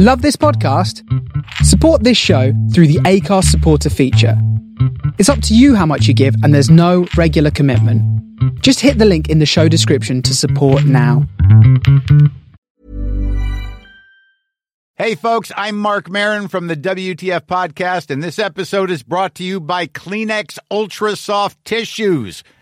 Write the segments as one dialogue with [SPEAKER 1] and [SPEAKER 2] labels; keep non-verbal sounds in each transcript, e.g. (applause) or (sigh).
[SPEAKER 1] Love this podcast? Support this show through the Acast supporter feature. It's up to you how much you give, and there's no regular commitment. Just hit the link in the show description to support now.
[SPEAKER 2] Hey, folks, I'm Marc Maron from the WTF Podcast, and this episode is brought to you by Kleenex Ultra Soft Tissues,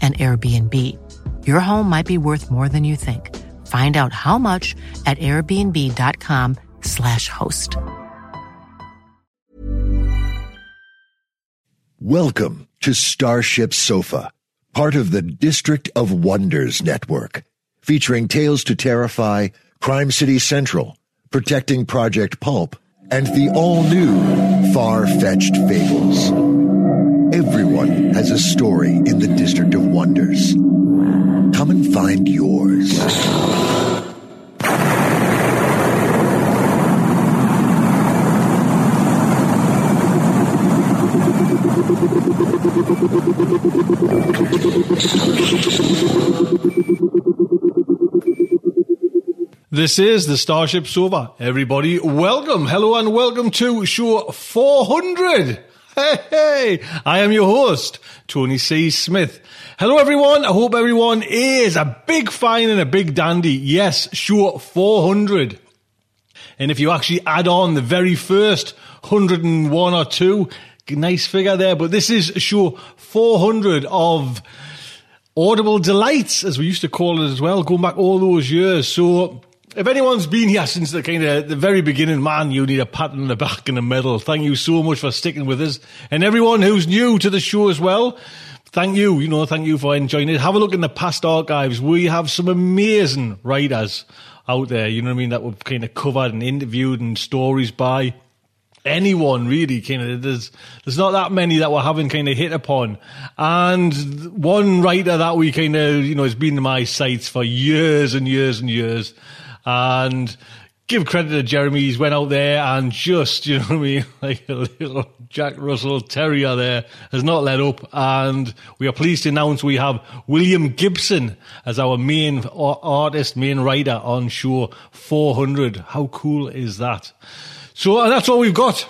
[SPEAKER 3] an Airbnb. Your home might be worth more than you think. Find out how much at airbnb.com/slash host.
[SPEAKER 4] Welcome to Starship Sofa, part of the District of Wonders network, featuring Tales to Terrify, Crime City Central, Protecting Project Pulp, and the all-new Far-Fetched Fables. Everyone has a story in the District of Wonders. Come and find yours.
[SPEAKER 5] This is the Starship Sofa. Everybody, welcome, hello, and welcome to show 400. Hey, hey, I am your host, Tony C. Smith. Hello, everyone. I hope everyone is a big fine and a big dandy. Yes, show 400. And if you actually add on the very first 101 or two, nice figure there. But this is show 400 of Audible Delights, as we used to call it as well, going back all those years. So if anyone's been here since the kind of the very beginning, man, you need a pat on the back and a medal. Thank you so much for sticking with us. And everyone who's new to the show as well, thank you. You know, thank you for enjoying it. Have a look in the past archives. We have some amazing writers out there, you know what I mean, that we've kind of covered and interviewed and stories by anyone really kind of there's there's not that many that we're having kind of hit upon and one writer that we kind of you know has been my sights for years and years and years and give credit to Jeremy. He's went out there and just, you know what I mean, (laughs) like a little Jack Russell Terrier there has not let up. And we are pleased to announce we have William Gibson as our main artist, main writer on show 400. How cool is that? So and that's all we've got.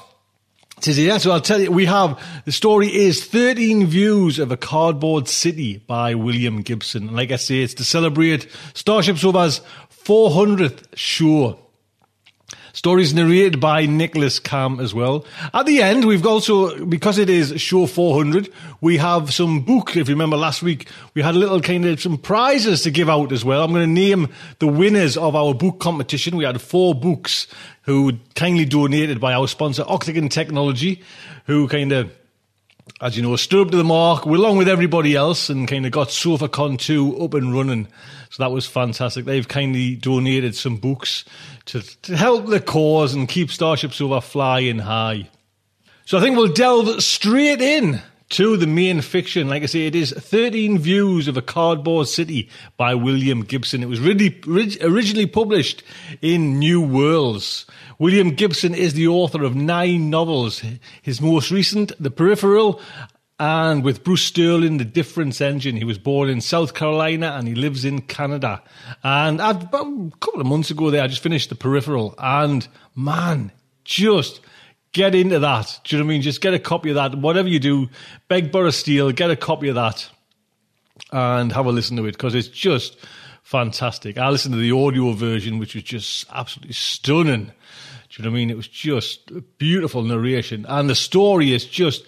[SPEAKER 5] Today, so I'll tell you, we have the story is 13 Views of a Cardboard City by William Gibson. And like I say, it's to celebrate Starship Sofa's 400th show. Stories narrated by Nicholas Cam as well. At the end, we've also, because it is show 400, we have some book. If you remember last week, we had a little kind of some prizes to give out as well. I'm going to name the winners of our book competition. We had four books who kindly donated by our sponsor, Octagon Technology, who kind of as you know, stood up to the mark we're along with everybody else and kind of got SofaCon 2 up and running. So that was fantastic. They've kindly donated some books to, to help the cause and keep Starship Sofa flying high. So I think we'll delve straight in to the main fiction. Like I say, it is 13 Views of a Cardboard City by William Gibson. It was really originally published in New Worlds. William Gibson is the author of nine novels. His most recent, The Peripheral, and with Bruce Sterling, The Difference Engine. He was born in South Carolina and he lives in Canada. And about a couple of months ago there, I just finished The Peripheral and man, just get into that. Do you know what I mean? Just get a copy of that. Whatever you do, beg, borrow, steal, get a copy of that and have a listen to it because it's just fantastic. I listened to the audio version, which was just absolutely stunning. Do you know what I mean? It was just beautiful narration, and the story is just.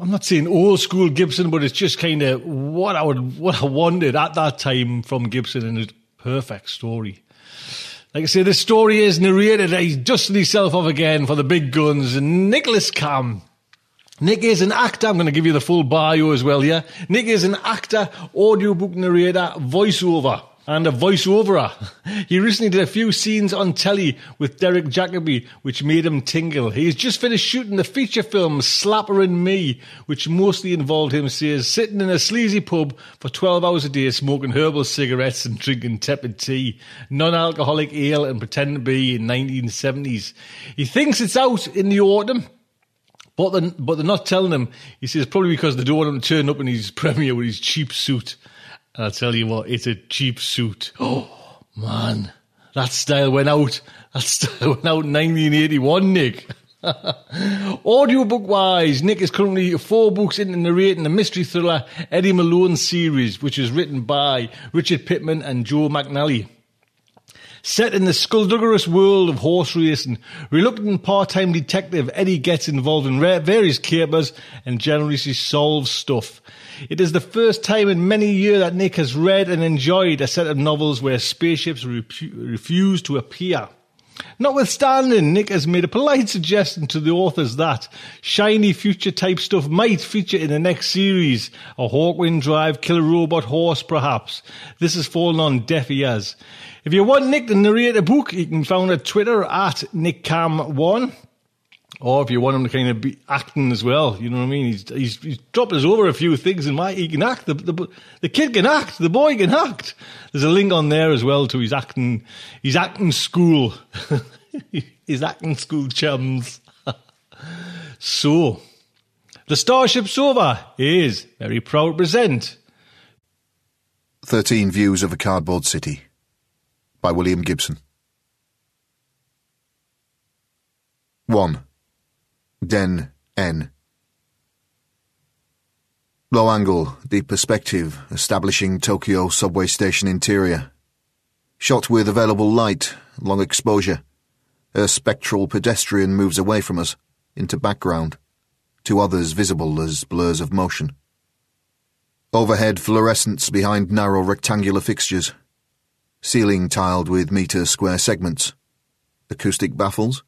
[SPEAKER 5] I'm not saying old school Gibson, but it's just kind of what I would what I wanted at that time from Gibson, and a perfect story. Like I say, this story is narrated. He's dusting himself off again for the big guns. Nicholas Cam. Nick is an actor. I'm going to give you the full bio as well here. Nick is an actor, audiobook narrator, voiceover and a voiceoverer. (laughs) He recently did a few scenes on telly with Derek Jacobi, which made him tingle. He's just finished shooting the feature film Slapper and Me, which mostly involved him, says, sitting in a sleazy pub for 12 hours a day smoking herbal cigarettes and drinking tepid tea, non-alcoholic ale and pretending to be in 1970s. He thinks it's out in the autumn. But they're, but they're not telling him. He says probably because they don't want him to turn up in his (laughs) premiere with his cheap suit. I'll tell you what, it's a cheap suit. Oh, man. That style went out. That style (laughs) went out in 1981, Nick. (laughs) Audiobook wise, Nick is currently four books into narrating the mystery thriller Eddie Malone series, which is written by Richard Pitman and Joe McNally. Set in the skullduggerous world of horse racing, reluctant part-time detective Eddie gets involved in various capers and generally solves stuff. It is the first time in many years that Nick has read and enjoyed a set of novels where spaceships repu- refuse to appear. Notwithstanding, Nick has made a polite suggestion to the authors that shiny future type stuff might feature in the next series. A Hawkwind Drive killer robot horse, perhaps. This has fallen on deaf ears. If you want Nick to narrate a book, you can find at Twitter at NickCam1. Or if you want him to kind of be acting as well, you know what I mean? He's he's, he's dropped us over a few things and my he can act. The, the the kid can act. The boy can act. There's a link on there as well to his acting his acting school, (laughs) his acting school chums. (laughs) so, the Starship Sofa is very proud to present
[SPEAKER 6] 13 Views of a Cardboard City by William Gibson. 1. Den N. Low angle, deep perspective, establishing Tokyo subway station interior. Shot with available light, long exposure. A spectral pedestrian moves away from us, into background. Two others visible as blurs of motion. Overhead fluorescence behind narrow rectangular fixtures. Ceiling tiled with metre square segments. Acoustic baffles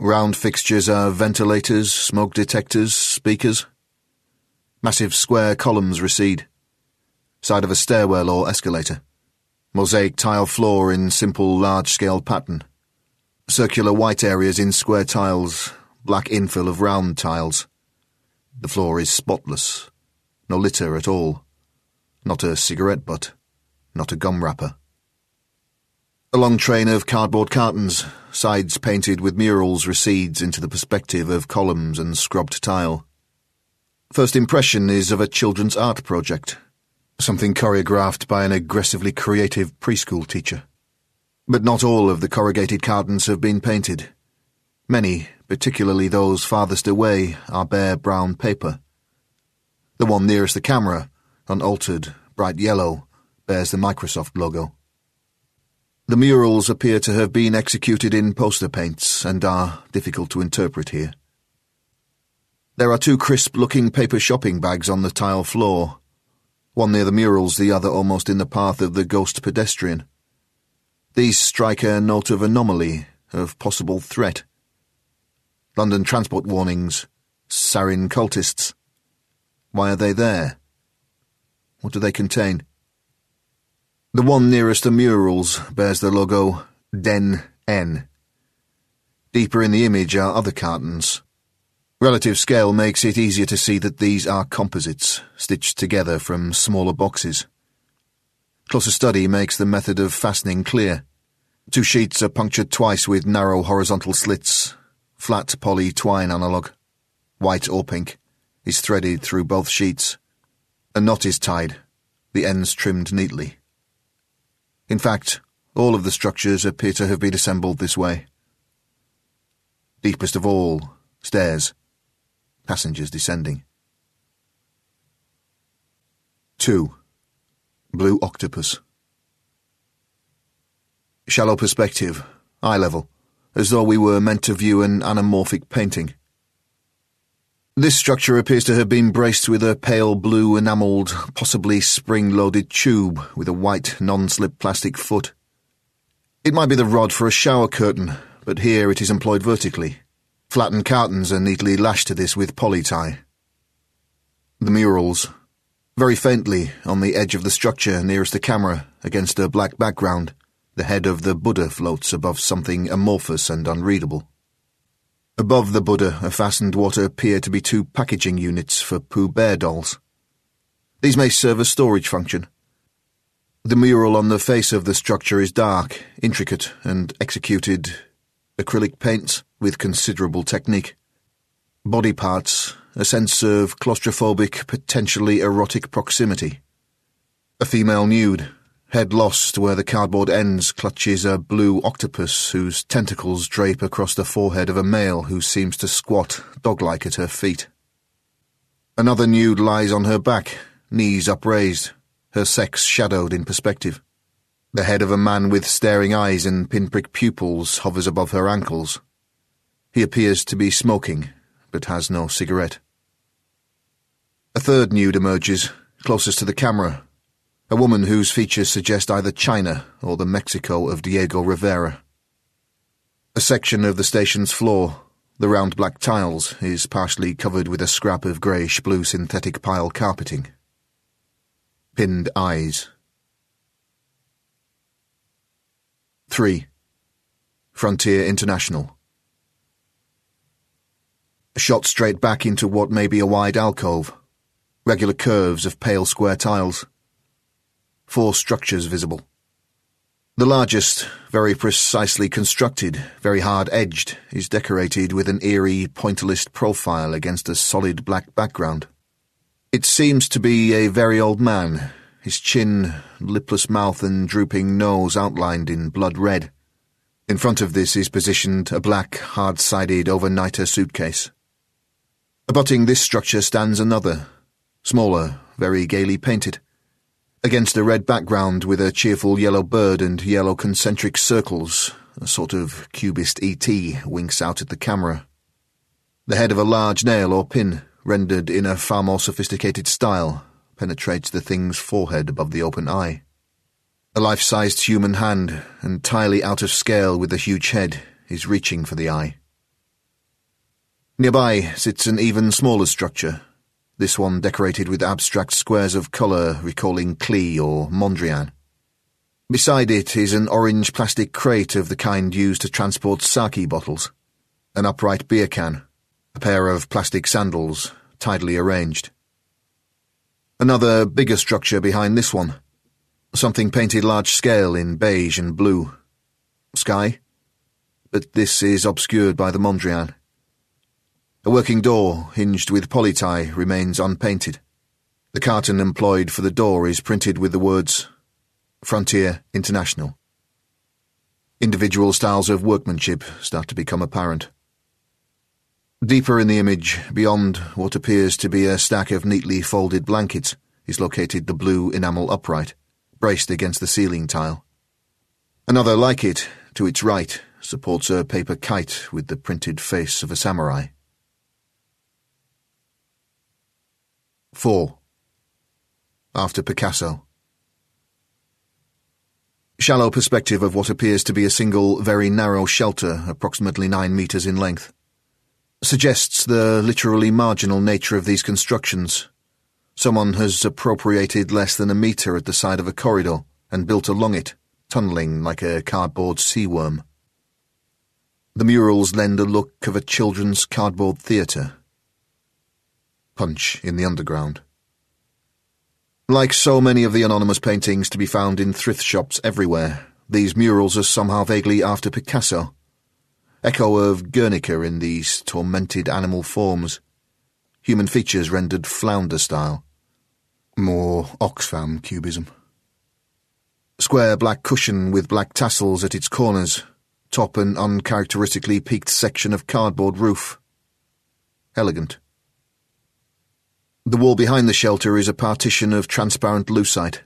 [SPEAKER 6] Round fixtures are ventilators, smoke detectors, speakers. Massive square columns recede. Side of a stairwell or escalator. Mosaic tile floor in simple large-scale pattern. Circular white areas in square tiles, black infill of round tiles. The floor is spotless. No litter at all. Not a cigarette butt. Not a gum wrapper. A long train of cardboard cartons, sides painted with murals, recedes into the perspective of columns and scrubbed tile. First impression is of a children's art project, something choreographed by an aggressively creative preschool teacher. But not all of the corrugated cartons have been painted. Many, particularly those farthest away, are bare brown paper. The one nearest the camera, unaltered, bright yellow, bears the Microsoft logo. The murals appear to have been executed in poster paints and are difficult to interpret here. There are two crisp-looking paper shopping bags on the tile floor, one near the murals, the other almost in the path of the ghost pedestrian. These strike a note of anomaly, of possible threat. London transport warnings, sarin cultists. Why are they there? What do they contain? The one nearest the murals bears the logo Den N. Deeper in the image are other cartons. Relative scale makes it easier to see that these are composites, stitched together from smaller boxes. Closer study makes the method of fastening clear. Two sheets are punctured twice with narrow horizontal slits. Flat poly twine analog, white or pink, is threaded through both sheets. A knot is tied, the ends trimmed neatly. In fact, all of the structures appear to have been assembled this way. Deepest of all, stairs. Passengers descending. 2. Blue Octopus. Shallow perspective, eye level, as though we were meant to view an anamorphic painting. This structure appears to have been braced with a pale blue enamelled, possibly spring-loaded tube with a white non-slip plastic foot. It might be the rod for a shower curtain, but here it is employed vertically. Flattened cartons are neatly lashed to this with poly tie. The murals. Very faintly, on the edge of the structure nearest the camera, against a black background, the head of the Buddha floats above something amorphous and unreadable. Above the Buddha are fastened what appear to be two packaging units for Pooh Bear dolls. These may serve a storage function. The mural on the face of the structure is dark, intricate, and executed acrylic paints with considerable technique. Body parts, a sense of claustrophobic, potentially erotic proximity. A female nude, Head lost where the cardboard ends clutches a blue octopus whose tentacles drape across the forehead of a male who seems to squat dog-like at her feet. Another nude lies on her back, knees upraised, her sex shadowed in perspective. The head of a man with staring eyes and pinprick pupils hovers above her ankles. He appears to be smoking, but has no cigarette. A third nude emerges, closest to the camera, a woman whose features suggest either China or the Mexico of Diego Rivera. A section of the station's floor, the round black tiles, is partially covered with a scrap of greyish-blue synthetic pile carpeting. Pinned eyes. 3. Frontier International. Shot straight back into what may be a wide alcove. Regular curves of pale square tiles four structures visible. The largest, very precisely constructed, very hard-edged, is decorated with an eerie, pointillist profile against a solid black background. It seems to be a very old man, his chin, lipless mouth and drooping nose outlined in blood red. In front of this is positioned a black, hard-sided overnighter suitcase. Abutting this structure stands another, smaller, very gaily painted. Against a red background with a cheerful yellow bird and yellow concentric circles, a sort of cubist E.T. winks out at the camera. The head of a large nail or pin, rendered in a far more sophisticated style, penetrates the thing's forehead above the open eye. A life-sized human hand, entirely out of scale with the huge head, is reaching for the eye. Nearby sits an even smaller structure, this one decorated with abstract squares of colour recalling Klee or Mondrian. Beside it is an orange plastic crate of the kind used to transport sake bottles, an upright beer can, a pair of plastic sandals, tidily arranged. Another bigger structure behind this one, something painted large scale in beige and blue. Sky? But this is obscured by the Mondrian. A working door, hinged with polytie, remains unpainted. The carton employed for the door is printed with the words Frontier International. Individual styles of workmanship start to become apparent. Deeper in the image, beyond what appears to be a stack of neatly folded blankets, is located the blue enamel upright, braced against the ceiling tile. Another like it, to its right, supports a paper kite with the printed face of a samurai. 4. After Picasso. Shallow perspective of what appears to be a single, very narrow shelter, approximately nine metres in length. Suggests the literally marginal nature of these constructions. Someone has appropriated less than a metre at the side of a corridor and built along it, tunnelling like a cardboard sea worm. The murals lend a look of a children's cardboard theatre Punch in the Underground. Like so many of the anonymous paintings to be found in thrift shops everywhere, these murals are somehow vaguely after Picasso. Echo of Guernica in these tormented animal forms. Human features rendered flounder style. More Oxfam cubism. Square black cushion with black tassels at its corners. Top an uncharacteristically peaked section of cardboard roof. Elegant. The wall behind the shelter is a partition of transparent lucite,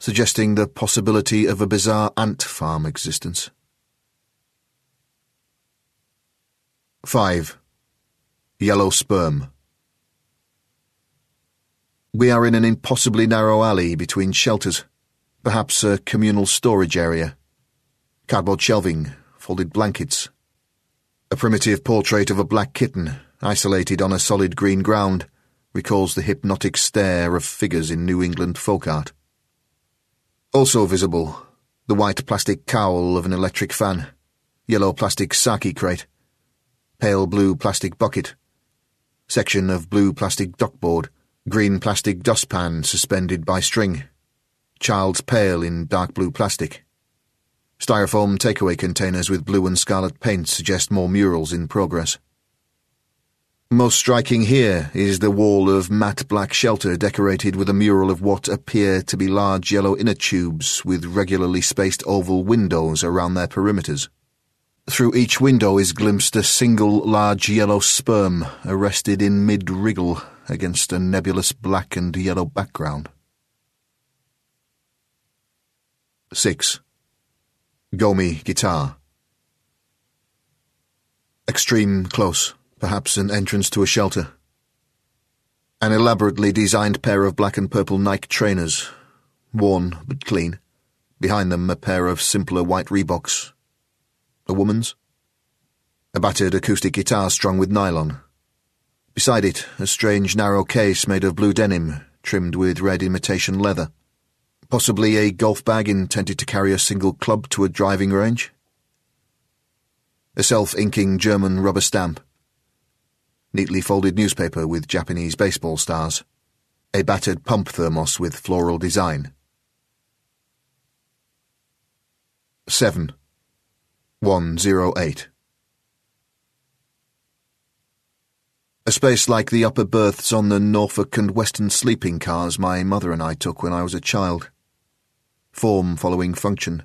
[SPEAKER 6] suggesting the possibility of a bizarre ant farm existence. 5. Yellow sperm. We are in an impossibly narrow alley between shelters, perhaps a communal storage area. Cardboard shelving, folded blankets. A primitive portrait of a black kitten, isolated on a solid green ground, recalls the hypnotic stare of figures in New England folk art. Also visible, the white plastic cowl of an electric fan, yellow plastic sake crate, pale blue plastic bucket, section of blue plastic duckboard, green plastic dustpan suspended by string, child's pail in dark blue plastic. Styrofoam takeaway containers with blue and scarlet paint suggest more murals in progress. Most striking here is the wall of matte black shelter decorated with a mural of what appear to be large yellow inner tubes with regularly spaced oval windows around their perimeters. Through each window is glimpsed a single large yellow sperm arrested in mid wriggle against a nebulous black and yellow background. 6. Gomi guitar. Extreme close, perhaps an entrance to a shelter. An elaborately designed pair of black and purple Nike trainers, worn but clean. Behind them, a pair of simpler white Reeboks. A woman's? A battered acoustic guitar strung with nylon. Beside it, a strange narrow case made of blue denim, trimmed with red imitation leather. Possibly a golf bag intended to carry a single club to a driving range? A self-inking German rubber stamp. Neatly folded newspaper with Japanese baseball stars. A battered pump thermos with floral design. 7. 108. A space like the upper berths on the Norfolk and Western sleeping cars my mother and I took when I was a child. Form following function.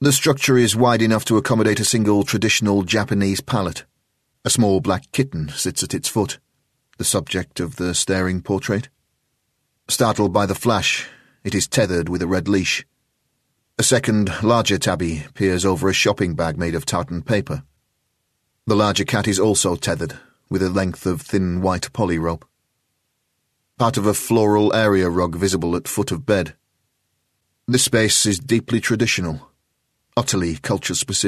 [SPEAKER 6] The structure is wide enough to accommodate a single traditional Japanese pallet. A small black kitten sits at its foot, the subject of the staring portrait. Startled by the flash, it is tethered with a red leash. A second, larger tabby peers over a shopping bag made of tartan paper. The larger cat is also tethered, with a length of thin white poly rope. Part of a floral area rug visible at foot of bed. This space is deeply traditional, utterly culture specific.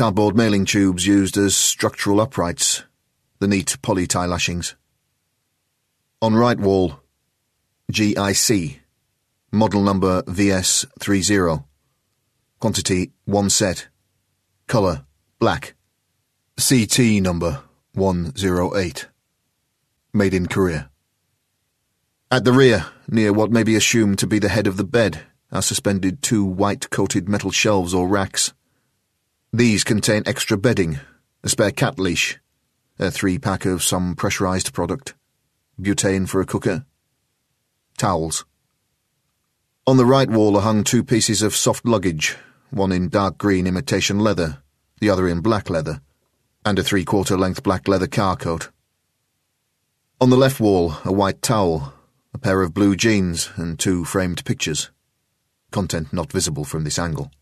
[SPEAKER 6] cardboard mailing tubes used as structural uprights, the neat poly tie lashings. On right wall, GIC, model number VS30, quantity 1 set, colour black, CT number 108, made in Korea. At the rear, near what may be assumed to be the head of the bed, are suspended two white-coated metal shelves or racks. These contain extra bedding, a spare cat leash, a three-pack of some pressurized product, butane for a cooker, towels, On the right wall are hung two pieces of soft luggage, one in dark green imitation leather, the other in black leather, and a three quarter length black leather car coat. On the left wall, a white towel, a pair of blue jeans, and two framed pictures. Content not visible from this angle.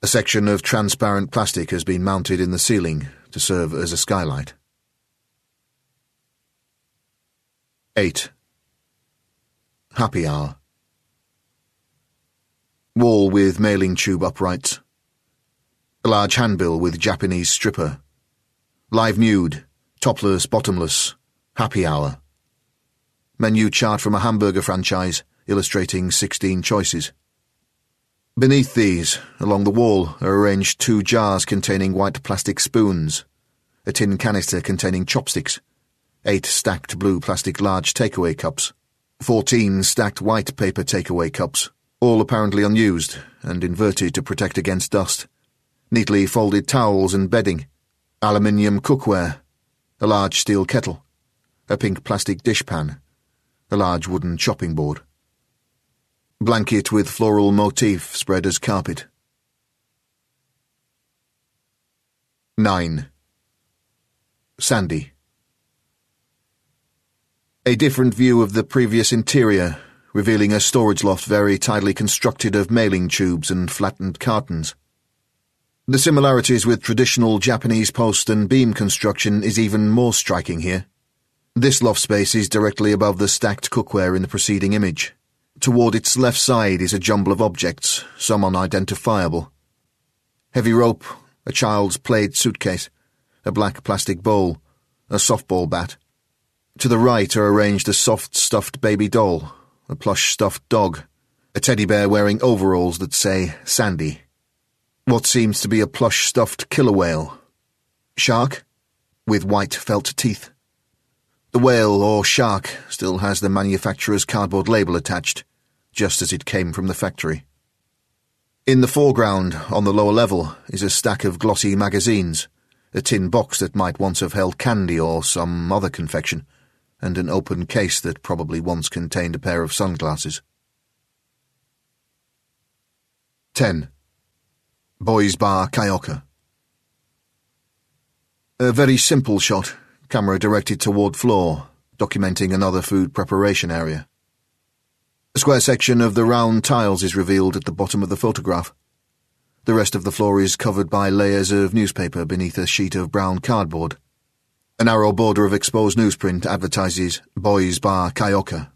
[SPEAKER 6] A section of transparent plastic has been mounted in the ceiling to serve as a skylight. 8. Happy Hour. Wall with mailing tube uprights. A large handbill with Japanese stripper. Live nude, topless, bottomless, happy hour. Menu chart from a hamburger franchise illustrating 16 choices. Beneath these, along the wall, are arranged two jars containing white plastic spoons, a tin canister containing chopsticks, eight stacked blue plastic large takeaway cups, fourteen stacked white paper takeaway cups, all apparently unused and inverted to protect against dust, neatly folded towels and bedding, aluminium cookware, a large steel kettle, a pink plastic dishpan, a large wooden chopping board. Blanket with floral motif spread as carpet. 9. Sandy. A different view of the previous interior, revealing a storage loft very tightly constructed of mailing tubes and flattened cartons. The similarities with traditional Japanese post and beam construction is even more striking here. This loft space is directly above the stacked cookware in the preceding image. Toward its left side is a jumble of objects, some unidentifiable. Heavy rope, a child's plaid suitcase, a black plastic bowl, a softball bat. To the right are arranged a soft stuffed baby doll, a plush stuffed dog, a teddy bear wearing overalls that say Sandy. What seems to be a plush stuffed killer whale. Shark? With white felt teeth. The whale or shark still has the manufacturer's cardboard label attached, just as it came from the factory. In the foreground, on the lower level, is a stack of glossy magazines, a tin box that might once have held candy or some other confection and an open case that probably once contained a pair of sunglasses. 10. Boys Bar Kyoka. A very simple shot, camera directed toward floor, documenting another food preparation area. A square section of the round tiles is revealed at the bottom of the photograph. The rest of the floor is covered by layers of newspaper beneath a sheet of brown cardboard. A narrow border of exposed newsprint advertises Boys Bar Kyoka.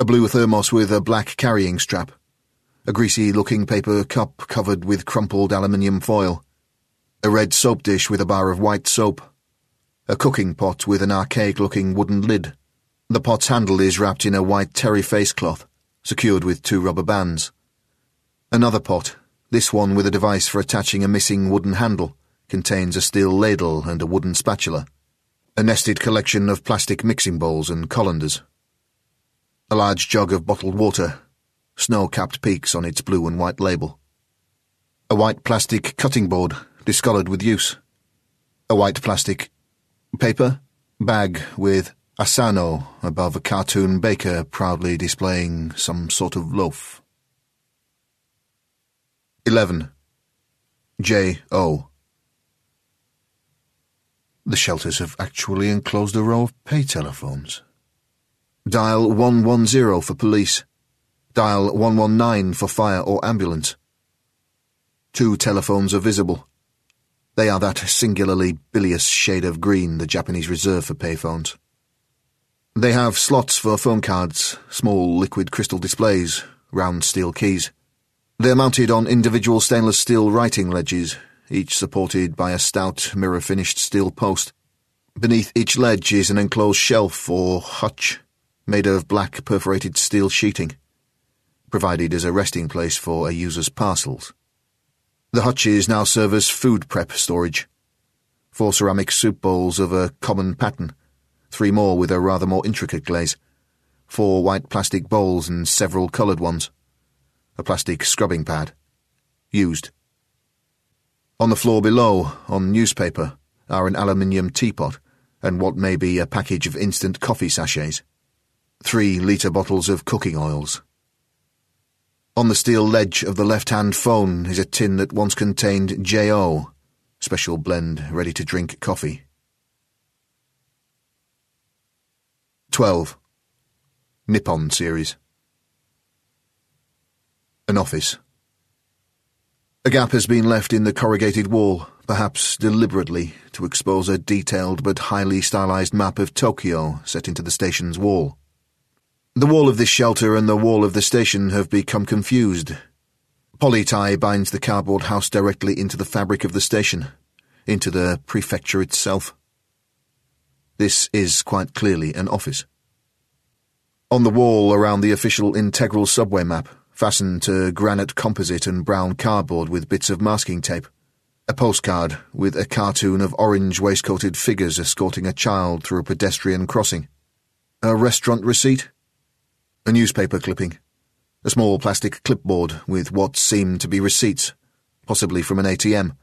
[SPEAKER 6] A blue thermos with a black carrying strap. A greasy looking paper cup covered with crumpled aluminium foil. A red soap dish with a bar of white soap. A cooking pot with an archaic looking wooden lid. The pot's handle is wrapped in a white terry face cloth, secured with two rubber bands. Another pot, this one with a device for attaching a missing wooden handle contains a steel ladle and a wooden spatula, a nested collection of plastic mixing bowls and colanders, a large jug of bottled water, snow-capped peaks on its blue and white label, a white plastic cutting board discoloured with use, a white plastic paper bag with Asano above a cartoon baker proudly displaying some sort of loaf. 11. J. O. The shelters have actually enclosed a row of pay telephones. Dial 110 for police. Dial 119 for fire or ambulance. Two telephones are visible. They are that singularly bilious shade of green the Japanese reserve for payphones. They have slots for phone cards, small liquid crystal displays, round steel keys. They're mounted on individual stainless steel writing ledges each supported by a stout mirror-finished steel post. Beneath each ledge is an enclosed shelf or hutch, made of black perforated steel sheeting, provided as a resting place for a user's parcels. The hutches now serve as food prep storage. Four ceramic soup bowls of a common pattern, three more with a rather more intricate glaze, four white plastic bowls and several coloured ones, a plastic scrubbing pad. Used. On the floor below, on newspaper, are an aluminium teapot and what may be a package of instant coffee sachets. Three litre bottles of cooking oils, On the steel ledge of the left-hand phone is a tin that once contained J.O., special blend ready-to-drink coffee. 12. Nippon series. An office. A gap has been left in the corrugated wall, perhaps deliberately, to expose a detailed but highly stylized map of Tokyo set into the station's wall. The wall of this shelter and the wall of the station have become confused. Polytie binds the cardboard house directly into the fabric of the station, into the prefecture itself. This is quite clearly an office. On the wall around the official integral subway map, fastened to granite composite and brown cardboard with bits of masking tape, a postcard with a cartoon of orange waistcoated figures escorting a child through a pedestrian crossing. A restaurant receipt? a newspaper clipping, a small plastic clipboard with what seemed to be receipts, possibly from an ATM,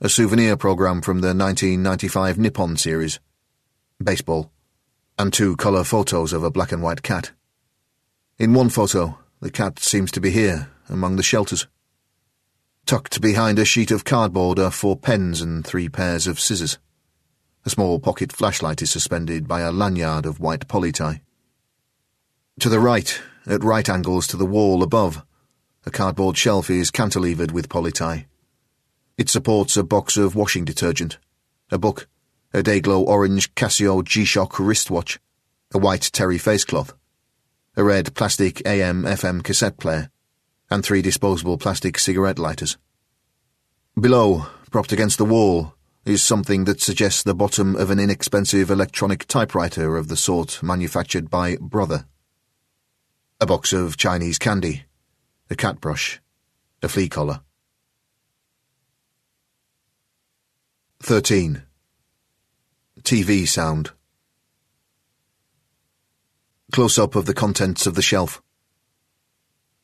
[SPEAKER 6] a souvenir program from the 1995 Nippon series, baseball, and two colour photos of a black and white cat. In one photo, the cat seems to be here, among the shelters. Tucked behind a sheet of cardboard are four pens and three pairs of scissors. A small pocket flashlight is suspended by a lanyard of white polytie. To the right, at right angles to the wall above, a cardboard shelf is cantilevered with polytie. It supports a box of washing detergent, a book, a Dayglow orange Casio G-Shock wristwatch, a white terry facecloth, a red plastic AM-FM cassette player, and three disposable plastic cigarette lighters. Below, propped against the wall, is something that suggests the bottom of an inexpensive electronic typewriter of the sort manufactured by Brother a box of Chinese candy, a cat brush, a flea collar. 13. TV sound. Close up of the contents of the shelf.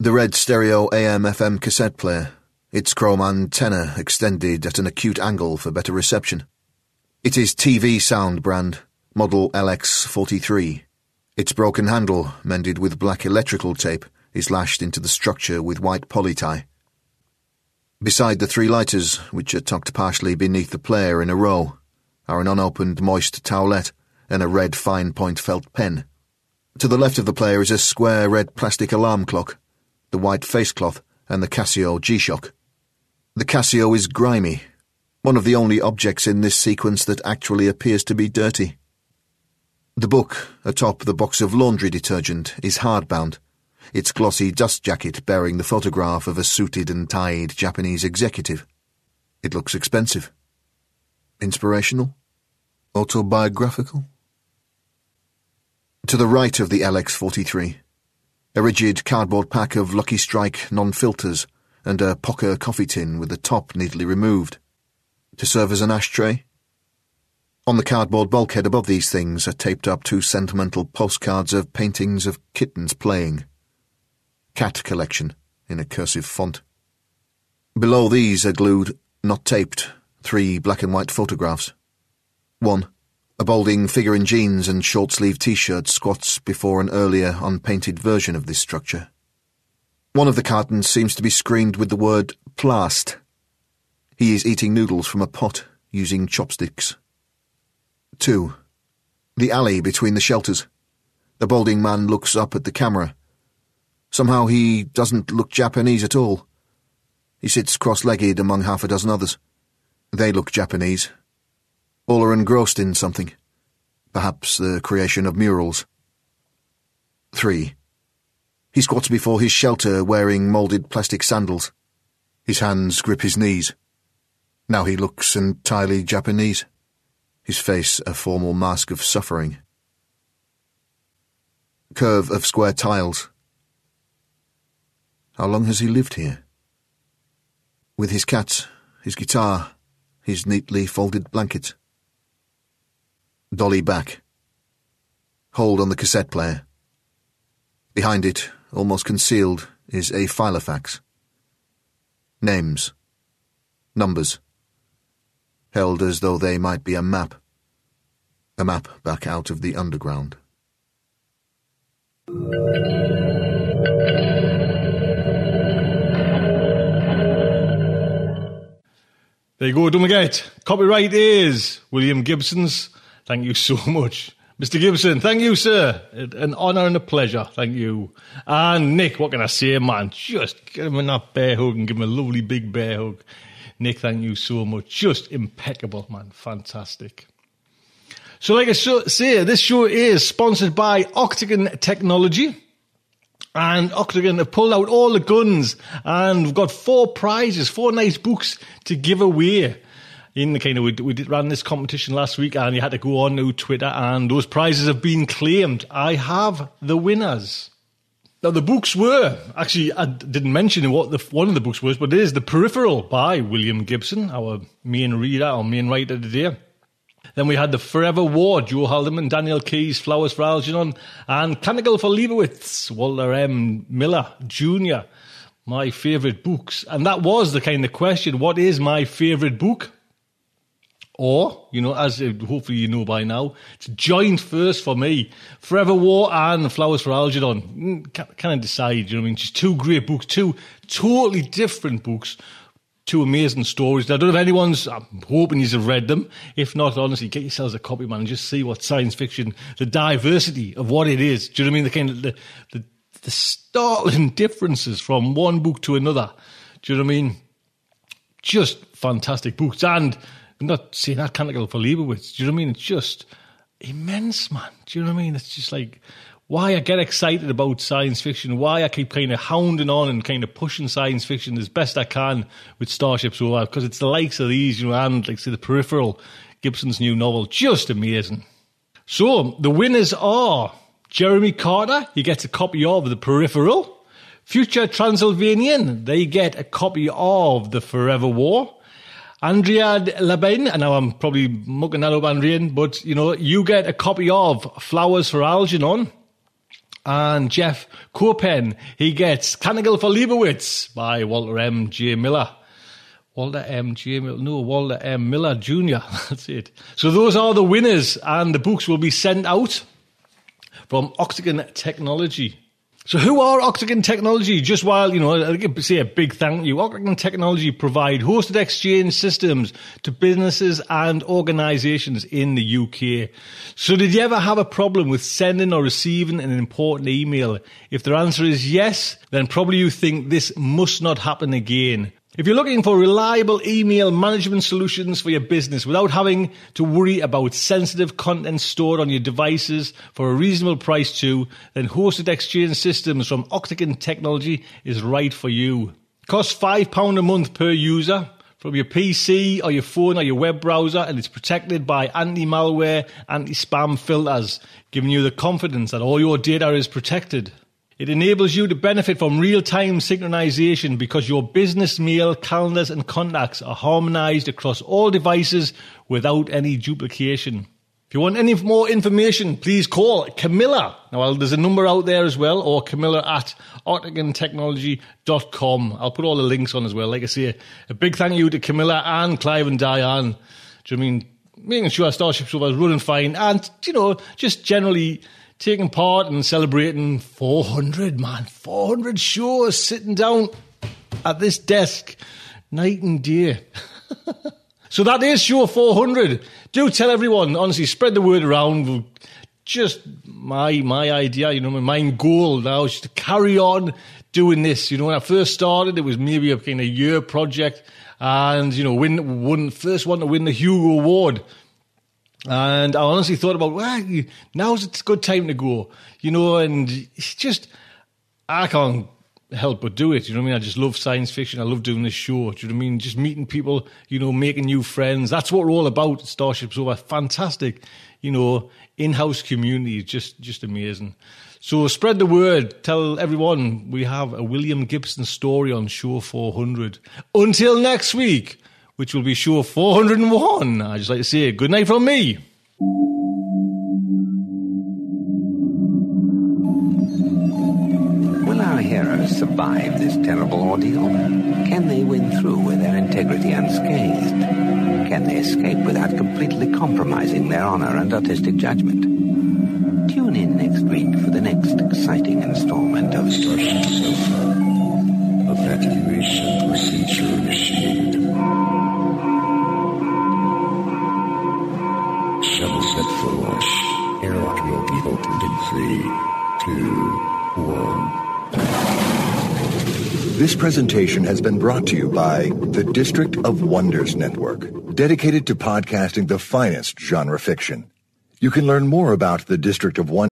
[SPEAKER 6] The red stereo AM FM cassette player, its chrome antenna extended at an acute angle for better reception. It is TV sound brand, model LX43. Its broken handle, mended with black electrical tape, is lashed into the structure with white poly tie. Beside the three lighters, which are tucked partially beneath the player in a row, are an unopened moist towelette and a red fine point felt pen. To the left of the player is a square red plastic alarm clock, the white facecloth, and the Casio G-Shock. The Casio is grimy, one of the only objects in this sequence that actually appears to be dirty. The book, atop the box of laundry detergent, is hardbound, its glossy dust jacket bearing the photograph of a suited and tied Japanese executive. It looks expensive. Inspirational? Autobiographical? To the right of the LX43, a rigid cardboard pack of Lucky Strike non-filters and a Pokka coffee tin with the top neatly removed. To serve as an ashtray? On the cardboard bulkhead above these things are taped up two sentimental postcards of paintings of kittens playing. Cat collection, in a cursive font. Below these are glued, not taped, three black and white photographs. One, a balding figure in jeans and short-sleeved t-shirt squats before an earlier unpainted version of this structure. One of the cartons seems to be screened with the word plast. He is eating noodles from a pot using chopsticks. 2. The alley between the shelters. The balding man looks up at the camera. Somehow he doesn't look Japanese at all. He sits cross-legged among half a dozen others. They look Japanese. All are engrossed in something. Perhaps the creation of murals. 3. He squats before his shelter wearing moulded plastic sandals. His hands grip his knees. Now he looks entirely Japanese his face a formal mask of suffering. Curve of square tiles. How long has he lived here? With his cat, his guitar, his neatly folded blanket. Dolly back. Hold on the cassette player. Behind it, almost concealed, is a filofax. Names. Numbers held as though they might be a map. A map back out of the underground.
[SPEAKER 5] There you go, don't forget. Copyright is William Gibson's. Thank you so (laughs) much. Mr. Gibson, thank you, sir. An honour and a pleasure. Thank you. And Nick, what can I say, man? Just give him that bear hug and give him a lovely big bear hug. Nick, thank you so much. Just impeccable, man. Fantastic. So, like I say, this show is sponsored by Octagon Technology. And Octagon have pulled out all the guns and we've got four prizes, four nice books to give away. In the kind of, we, we did ran this competition last week and you had to go on to Twitter and those prizes have been claimed. I have the winners. Now the books were actually I didn't mention what the one of the books was, but it is The Peripheral by William Gibson, our main reader, our main writer today. Then we had The Forever War, Joe Haldeman, Daniel Keyes, Flowers for Algernon, and Canticle for Leibowitz, Walter M. Miller Jr., my favourite books. And that was the kind of question, what is my favourite book? Or, you know, as uh, hopefully you know by now, it's joint first for me. Forever War and Flowers for Algernon. Mm, can't, can't decide, you know I mean? Just two great books, two totally different books two amazing stories. I don't know if anyone's, I'm hoping you've read them. If not, honestly, get yourselves a copy, man, and just see what science fiction, the diversity of what it is. Do you know what I mean? The kind of, the, the, the startling (laughs) differences from one book to another. Do you know what I mean? Just fantastic books. And I'm not saying that canticle for Leibowitz. Do you know what I mean? It's just immense, man. Do you know what I mean? It's just like, why I get excited about science fiction, why I keep kind of hounding on and kind of pushing science fiction as best I can with Starship Sofa, because it's the likes of these, you know, and like say the Peripheral, Gibson's new novel, just amazing. So the winners are Jeremy Carter, he gets a copy of The Peripheral. Future Transylvanian, they get a copy of The Forever War. Andrea Labine, and now I'm probably mucking that up, Andrea, but you know, you get a copy of Flowers for Algernon. And Jeff Copen, he gets Canticle for Leibowitz by Walter M. J. Miller. Walter M. J. Miller, no, Walter M. Miller Jr. (laughs) That's it. So those are the winners, and the books will be sent out from Octagon Technology. So who are Octagon Technology? Just while, you know, I say a big thank you. Octagon Technology provide hosted exchange systems to businesses and organizations in the UK. So did you ever have a problem with sending or receiving an important email? If the answer is yes, then probably you think this must not happen again. If you're looking for reliable email management solutions for your business without having to worry about sensitive content stored on your devices for a reasonable price too, then Hosted Exchange Systems from Octagon Technology is right for you. Costs £5 a month per user from your PC or your phone or your web browser and it's protected by anti-malware, anti-spam filters, giving you the confidence that all your data is protected. It enables you to benefit from real-time synchronization because your business mail, calendars and contacts are harmonized across all devices without any duplication. If you want any more information, please call Camilla. Now, well, there's a number out there as well, or Camilla at octagontechnology.com. I'll put all the links on as well. Like I say, a big thank you to Camilla and Clive and Diane. Do you I mean making sure Starship Sofa is running fine and, you know, just generally taking part and celebrating 400, man, 400 shows sitting down at this desk night and day. (laughs) so that is show 400. Do tell everyone, honestly, spread the word around. Just my my idea, you know, my main goal now is to carry on doing this. You know, when I first started, it was maybe a kind of year project, and you know, win won first one to win the Hugo Award and I honestly thought about, well, now's a good time to go, you know, and it's just, I can't help but do it. You know what I mean? I just love science fiction. I love doing this show. Do you know what I mean? Just meeting people, you know, making new friends. That's what we're all about. Starship Sofa. Fantastic, you know, in-house community. Just, just amazing. So spread the word. Tell everyone we have a William Gibson story on show 400. Until next week which will be show 401. I just like to say good night from me.
[SPEAKER 7] Will our heroes survive this terrible ordeal? Can they win through with their integrity unscathed? Can they escape without completely compromising their honor and artistic judgment? Tune in next week for the next exciting installment of Sofa, evacuation procedure initiated. Shuttle set for launch.
[SPEAKER 8] Airlock will be opened in three, two, one.
[SPEAKER 4] This presentation has been brought to you by the District of Wonders Network, dedicated to podcasting the finest genre fiction. You can learn more about the District of Wonders.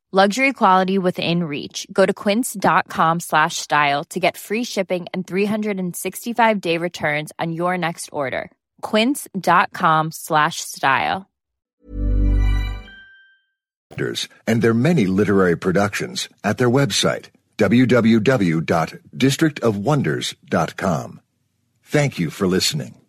[SPEAKER 9] Luxury quality within reach. Go to quince.com slash style to get free shipping and 365 day returns on your next order. Quince.com slash style.
[SPEAKER 4] and their many literary productions at their website, www.districtofwonders.com. Thank you for listening.